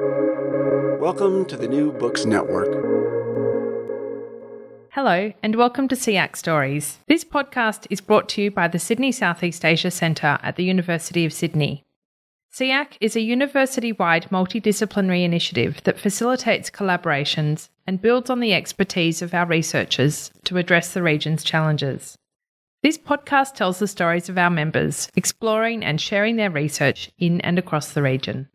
Welcome to the New Books Network. Hello, and welcome to SEAC Stories. This podcast is brought to you by the Sydney Southeast Asia Centre at the University of Sydney. SEAC is a university wide multidisciplinary initiative that facilitates collaborations and builds on the expertise of our researchers to address the region's challenges. This podcast tells the stories of our members, exploring and sharing their research in and across the region.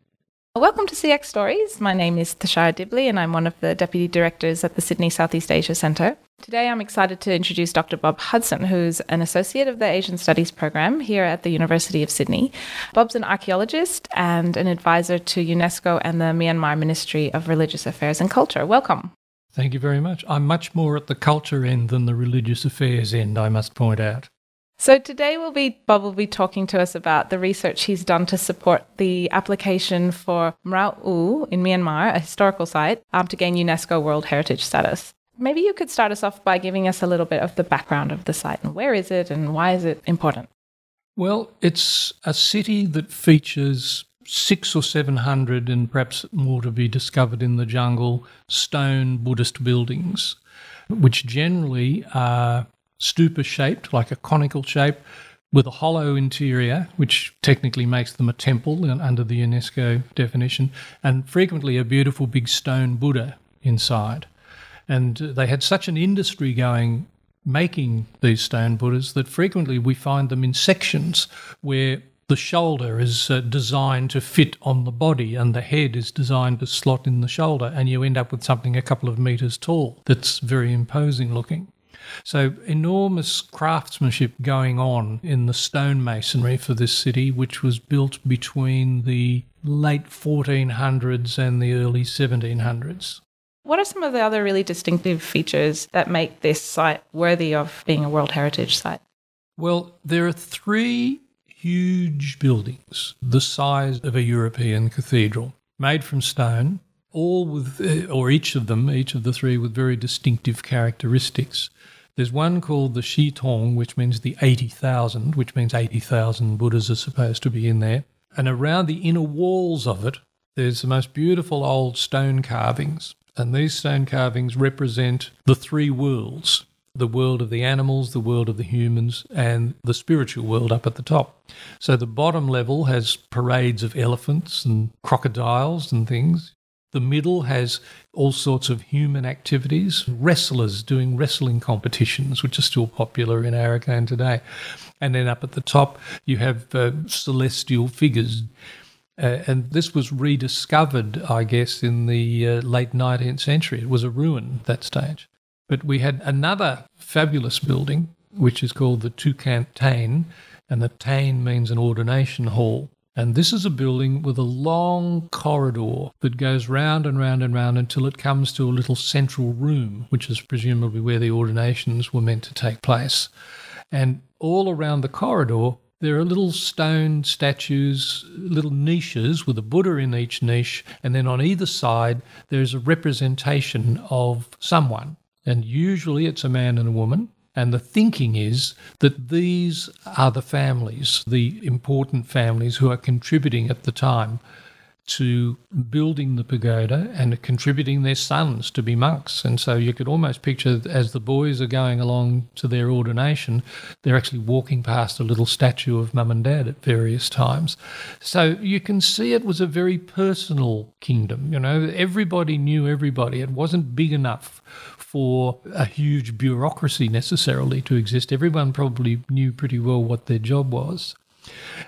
Welcome to SEAC Stories. My name is Thushara Dibley, and I'm one of the Deputy Directors at the Sydney Southeast Asia Centre. Today, I'm excited to introduce Dr. Bob Hudson, who's an Associate of the Asian Studies Program here at the University of Sydney. Bob's an archaeologist and an advisor to UNESCO and the Myanmar Ministry of Religious Affairs and Culture. Welcome. Thank you very much. I'm much more at the culture end than the religious affairs end, I must point out. So today we'll be Bob will be talking to us about the research he's done to support the application for Mrauk U in Myanmar, a historical site, um, to gain UNESCO World Heritage status. Maybe you could start us off by giving us a little bit of the background of the site and where is it and why is it important? Well, it's a city that features six or seven hundred, and perhaps more to be discovered in the jungle, stone Buddhist buildings, which generally are stupa shaped, like a conical shape, with a hollow interior, which technically makes them a temple under the UNESCO definition, and frequently a beautiful big stone Buddha inside. And they had such an industry going making these stone Buddhas that frequently we find them in sections where the shoulder is uh, designed to fit on the body and the head is designed to slot in the shoulder, and you end up with something a couple of meters tall that's very imposing looking. So, enormous craftsmanship going on in the stonemasonry for this city, which was built between the late 1400s and the early 1700s. What are some of the other really distinctive features that make this site worthy of being a World Heritage Site? Well, there are three huge buildings the size of a European cathedral, made from stone, all with, uh, or each of them, each of the three with very distinctive characteristics. There's one called the Shitthaung, which means the 80,000, which means 80,000 Buddhas are supposed to be in there. And around the inner walls of it, there's the most beautiful old stone carvings. And these stone carvings represent the three worlds the world of the animals, the world of the humans, and the spiritual world up at the top. So the bottom level has parades of elephants and crocodiles and things. The middle has all sorts of human activities, wrestlers doing wrestling competitions, which are still popular in Arakan today. And then up at the top, you have uh, celestial figures. Uh, and this was rediscovered, I guess, in the uh, late 19th century. It was a ruin at that stage. But we had another fabulous building, which is called the Htukkant Thein, and the Thein means an ordination hall. And this is a building with a long corridor that goes round and round and round until it comes to a little central room, which is presumably where the ordinations were meant to take place. And all around the corridor, there are little stone statues, little niches with a Buddha in each niche, and then on either side, there's a representation of someone. And usually it's a man and a woman. And the thinking is that these are the families, the important families who are contributing at the time to building the pagoda and contributing their sons to be monks. And so you could almost picture as the boys are going along to their ordination, they're actually walking past a little statue of mum and dad at various times. So you can see it was a very personal kingdom. You know, everybody knew everybody. It wasn't big enough for a huge bureaucracy necessarily to exist. Everyone probably knew pretty well what their job was.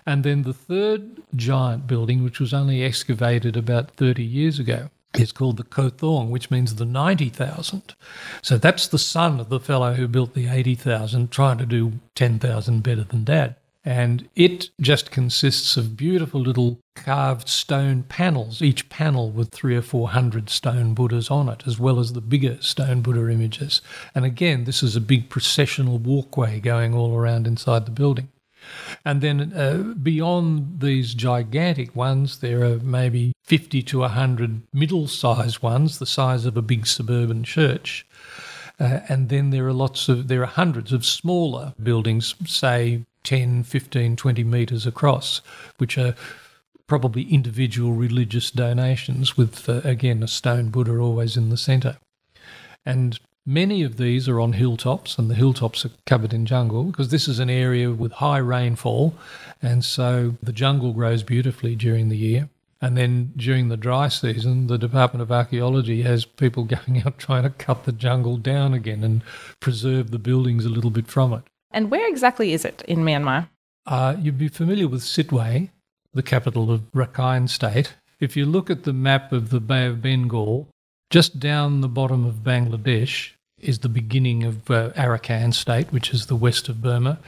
And then the third giant building, which was only excavated about 30 years ago, is called the Kothaung, which means the 90,000. So that's the son of the fellow who built the 80,000, trying to do 10,000 better than dad. And it just consists of beautiful little carved stone panels, each panel with three or four hundred stone Buddhas on it, as well as the bigger stone Buddha images. And again, this is a big processional walkway going all around inside the building. And then uh, beyond these gigantic ones, there are maybe 50 to 100 middle sized ones, the size of a big suburban church. Uh, and then there are lots of, there are hundreds of smaller buildings, say 10, 15, 20 metres across, which are probably individual religious donations, with uh, again a stone Buddha always in the centre. And many of these are on hilltops, and the hilltops are covered in jungle because this is an area with high rainfall, and so the jungle grows beautifully during the year. And then during the dry season, the Department of Archaeology has people going out trying to cut the jungle down again and preserve the buildings a little bit from it. And where exactly is it in Myanmar? Uh, you'd be familiar with Sittwe, the capital of Rakhine State. If you look at the map of the Bay of Bengal, just down the bottom of Bangladesh is the beginning of uh, Arakan State, which is the west of Burma.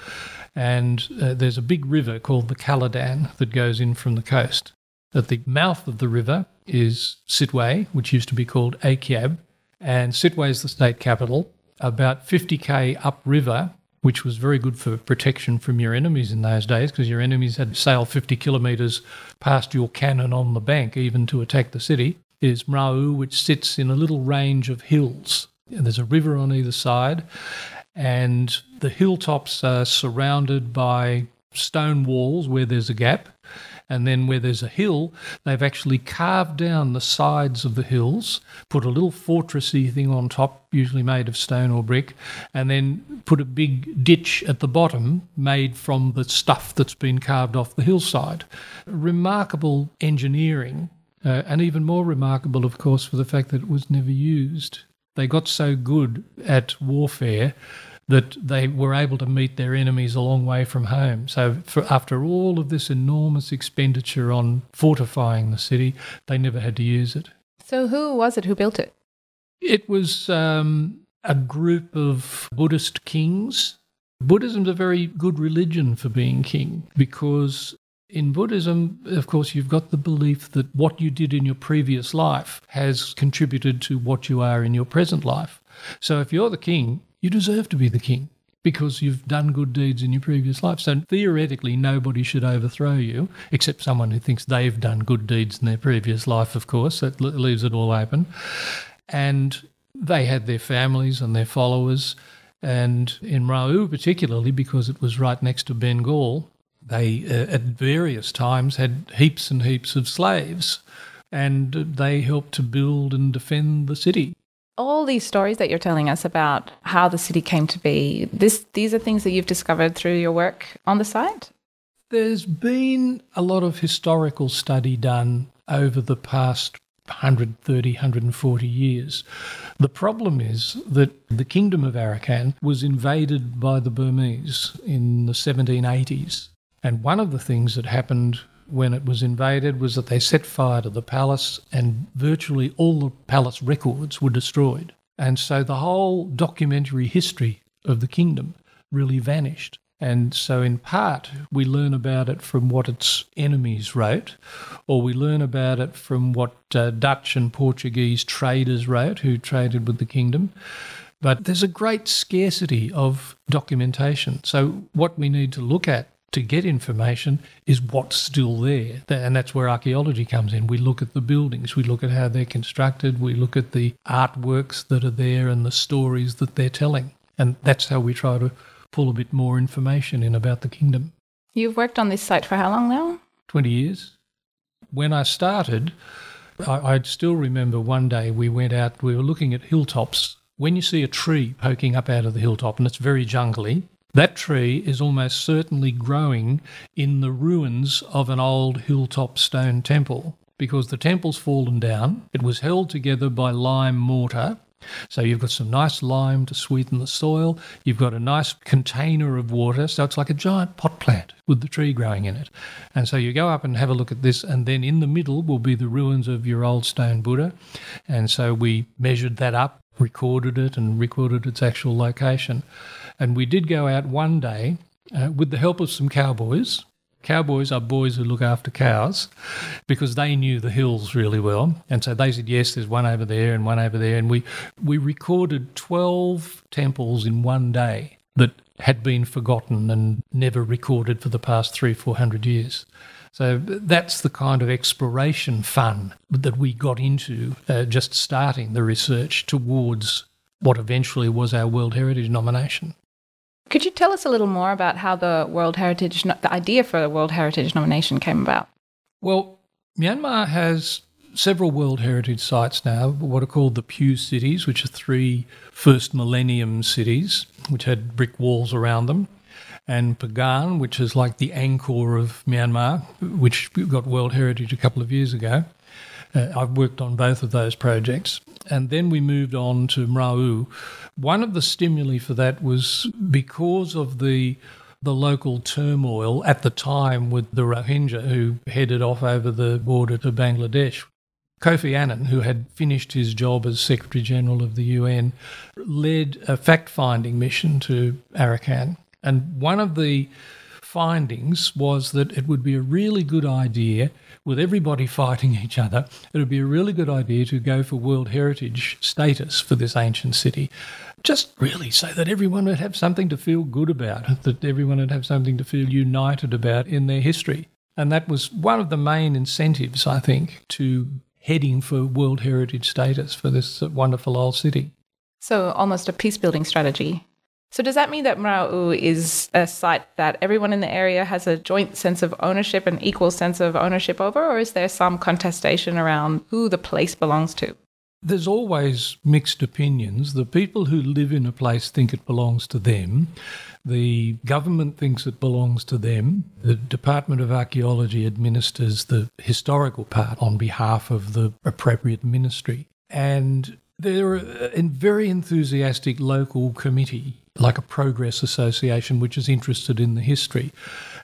And uh, there's a big river called the Kaladan that goes in from the coast. At the mouth of the river is Sittwe, which used to be called Akyab, and Sittwe is the state capital. About 50k upriver which was very good for protection from your enemies in those days because your enemies had to sail 50 kilometres past your cannon on the bank even to attack the city, is Mrau, which sits in a little range of hills. And there's a river on either side, and the hilltops are surrounded by stone walls where there's a gap. And then where there's a hill, they've actually carved down the sides of the hills, put a little fortressy thing on top, usually made of stone or brick, and then put a big ditch at the bottom made from the stuff that's been carved off the hillside. Remarkable engineering, uh, and even more remarkable, of course, for the fact that it was never used. They got so good at warfare that they were able to meet their enemies a long way from home. So, for, after all of this enormous expenditure on fortifying the city, they never had to use it. So, who was it who built it? It was um, a group of Buddhist kings. Buddhism's a very good religion for being king because in Buddhism, of course, you've got the belief that what you did in your previous life has contributed to what you are in your present life. So if you're the king, you deserve to be the king because you've done good deeds in your previous life. So theoretically, nobody should overthrow you, except someone who thinks they've done good deeds in their previous life, of course. That leaves it all open. And they had their families and their followers. And in Mrau, particularly because it was right next to Bengal, they uh, at various times had heaps and heaps of slaves. And they helped to build and defend the city all these stories that you're telling us about how the city came to be, this, these are things that you've discovered through your work on the site? There's been a lot of historical study done over the past 130, 140 years. The problem is that the kingdom of Arakan was invaded by the Burmese in the 1780s. And one of the things that happened when it was invaded was that they set fire to the palace and virtually all the palace records were destroyed. And so the whole documentary history of the kingdom really vanished. And so, in part, we learn about it from what its enemies wrote, or we learn about it from what uh, Dutch and Portuguese traders wrote who traded with the kingdom. But there's a great scarcity of documentation. So, what we need to look at to get information is what's still there. And that's where archaeology comes in. We look at the buildings, we look at how they're constructed, we look at the artworks that are there and the stories that they're telling. And that's how we try to pull a bit more information in about the kingdom. You've worked on this site for how long now? 20 years. When I started, I, I still remember one day we went out, we were looking at hilltops. When you see a tree poking up out of the hilltop and it's very jungly, that tree is almost certainly growing in the ruins of an old hilltop stone temple because the temple's fallen down. It was held together by lime mortar. So you've got some nice lime to sweeten the soil. You've got a nice container of water. So it's like a giant pot plant with the tree growing in it. And so you go up and have a look at this, and then in the middle will be the ruins of your old stone Buddha. And so we measured that up, recorded it, and recorded its actual location. And we did go out one day uh, with the help of some cowboys. Cowboys are boys who look after cows because they knew the hills really well. And so they said, yes, there's one over there and one over there. And we, we recorded 12 temples in one day that had been forgotten and never recorded for the past three, four hundred years. So that's the kind of exploration fun that we got into uh, just starting the research towards what eventually was our World Heritage nomination. Could you tell us a little more about how the World Heritage, the idea for the World Heritage nomination came about? Well, Myanmar has several World Heritage sites now, what are called the Pyu cities, which are three first millennium cities, which had brick walls around them, and Pagan, which is like the Angkor of Myanmar, which got World Heritage a couple of years ago. Uh, I've worked on both of those projects. And then we moved on to Mrau. One of the stimuli for that was because of the the local turmoil at the time with the Rohingya who headed off over the border to Bangladesh. Kofi Annan, who had finished his job as Secretary General of the UN, led a fact finding mission to Arakan. And one of the findings was that it would be a really good idea, with everybody fighting each other, it would be a really good idea to go for World Heritage status for this ancient city. Just really so that everyone would have something to feel good about, that everyone would have something to feel united about in their history. And that was one of the main incentives, I think, to heading for World Heritage status for this wonderful old city. So, almost a peace building strategy. So, does that mean that Mrau is a site that everyone in the area has a joint sense of ownership and equal sense of ownership over, or is there some contestation around who the place belongs to? There's always mixed opinions. The people who live in a place think it belongs to them. The government thinks it belongs to them. The Department of Archaeology administers the historical part on behalf of the appropriate ministry. And they're a very enthusiastic local committee, like a progress association, which is interested in the history.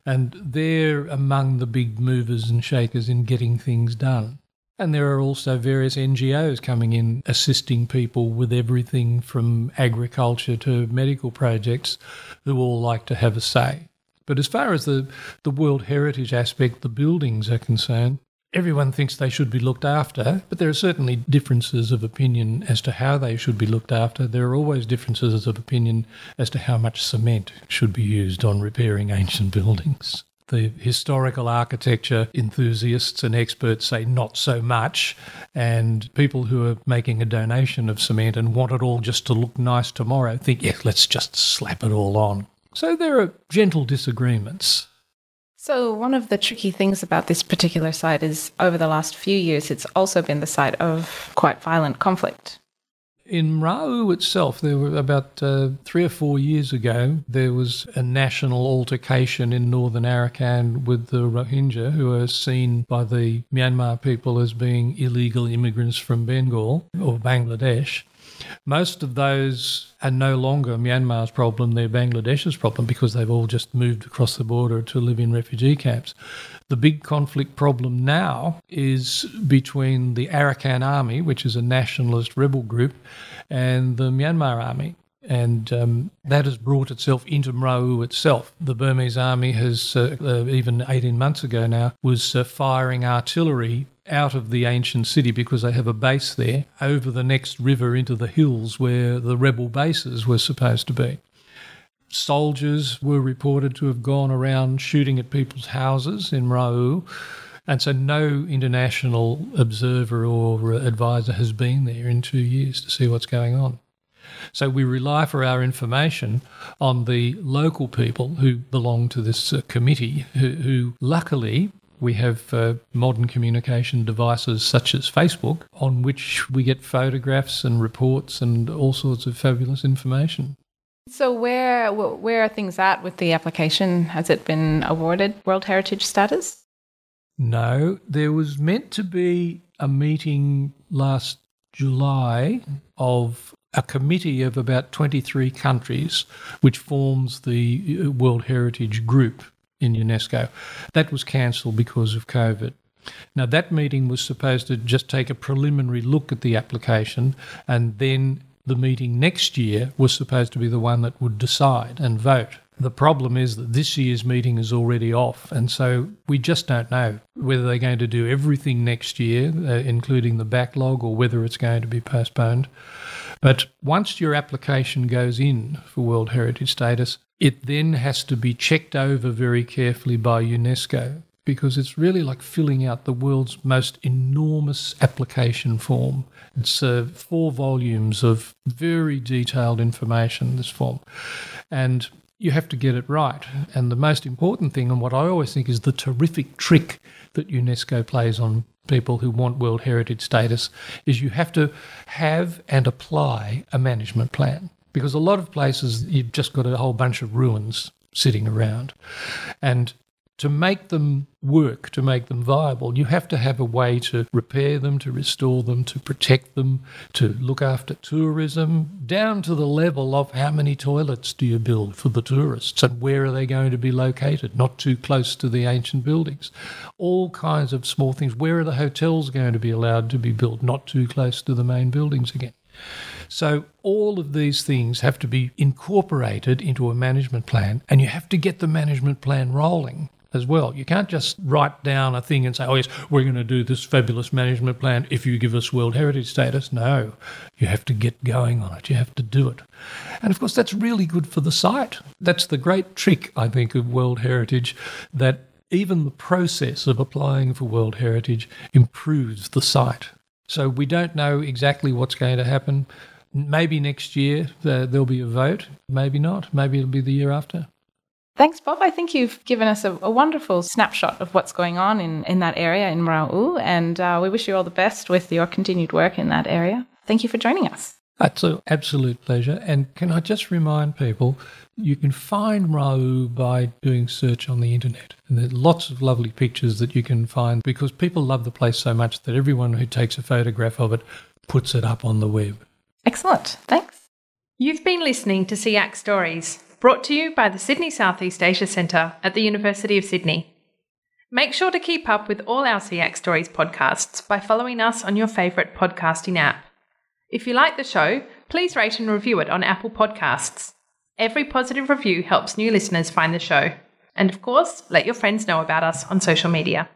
And they're among the big movers and shakers in getting things done. And there are also various NGOs coming in assisting people with everything from agriculture to medical projects who all like to have a say. But as far as the, the World Heritage aspect, the buildings are concerned, everyone thinks they should be looked after, but there are certainly differences of opinion as to how they should be looked after. There are always differences of opinion as to how much cement should be used on repairing ancient buildings the historical architecture enthusiasts and experts say not so much, and people who are making a donation of cement and want it all just to look nice tomorrow think, yes, let's just slap it all on. So there are gentle disagreements. So, one of the tricky things about this particular site is over the last few years, it's also been the site of quite violent conflict. In Mrau itself, there were about uh, three or four years ago, there was a national altercation in northern Arakan with the Rohingya, who are seen by the Myanmar people as being illegal immigrants from Bengal or Bangladesh. Most of those are no longer Myanmar's problem, they're Bangladesh's problem because they've all just moved across the border to live in refugee camps. The big conflict problem now is between the Arakan Army, which is a nationalist rebel group, and the Myanmar Army. And um, that has brought itself into Mrau itself. The Burmese army has, uh, uh, even 18 months ago now, was uh, firing artillery out of the ancient city because they have a base there over the next river into the hills where the rebel bases were supposed to be soldiers were reported to have gone around shooting at people's houses in Mrau. And so no international observer or advisor has been there in two years to see what's going on. So we rely for our information on the local people who belong to this uh, committee, who, who, luckily we have uh, modern communication devices such as Facebook, on which we get photographs and reports and all sorts of fabulous information. So where where are things at with the application? Has it been awarded World Heritage status? No, there was meant to be a meeting last July of a committee of about 23 countries which forms the uh, World Heritage Group in UNESCO. That was cancelled because of COVID. Now, that meeting was supposed to just take a preliminary look at the application and then the meeting next year was supposed to be the one that would decide and vote. The problem is that this year's meeting is already off, and so we just don't know whether they're going to do everything next year, uh, including the backlog, or whether it's going to be postponed. But once your application goes in for World Heritage status, it then has to be checked over very carefully by UNESCO because it's really like filling out the world's most enormous application form. It's uh, four volumes of very detailed information, this form. And you have to get it right. And the most important thing, and what I always think is the terrific trick that UNESCO plays on people who want World Heritage status, is you have to have and apply a management plan. Because a lot of places, you've just got a whole bunch of ruins sitting around. And to make them work, to make them viable, you have to have a way to repair them, to restore them, to protect them, to look after tourism, down to the level of how many toilets do you build for the tourists and where are they going to be located, not too close to the ancient buildings. All kinds of small things. Where are the hotels going to be allowed to be built, not too close to the main buildings again? So, all of these things have to be incorporated into a management plan, and you have to get the management plan rolling as well. You can't just write down a thing and say, oh, yes, we're going to do this fabulous management plan if you give us World Heritage status. No, you have to get going on it. You have to do it. And of course, that's really good for the site. That's the great trick, I think, of World Heritage that even the process of applying for World Heritage improves the site. So we don't know exactly what's going to happen. Maybe next year uh, there'll be a vote. Maybe not. Maybe it'll be the year after. Thanks, Bob. I think you've given us a, a, wonderful snapshot of what's going on in, in that area in Mrauk U, and uh, we wish you all the best with your continued work in that area. Thank you for joining us. It's an absolute pleasure. And can I just remind people, you can find Mrauk U by doing search on the internet. And there's lots of lovely pictures that you can find because people love the place so much that everyone who takes a photograph of it puts it up on the web. Excellent. Thanks. You've been listening to SEAC Stories brought to you by the Sydney Southeast Asia Centre at the University of Sydney. Make sure to keep up with all our SEAC Stories podcasts by following us on your favourite podcasting app. If you like the show, please rate and review it on Apple Podcasts. Every positive review helps new listeners find the show. And of course, let your friends know about us on social media.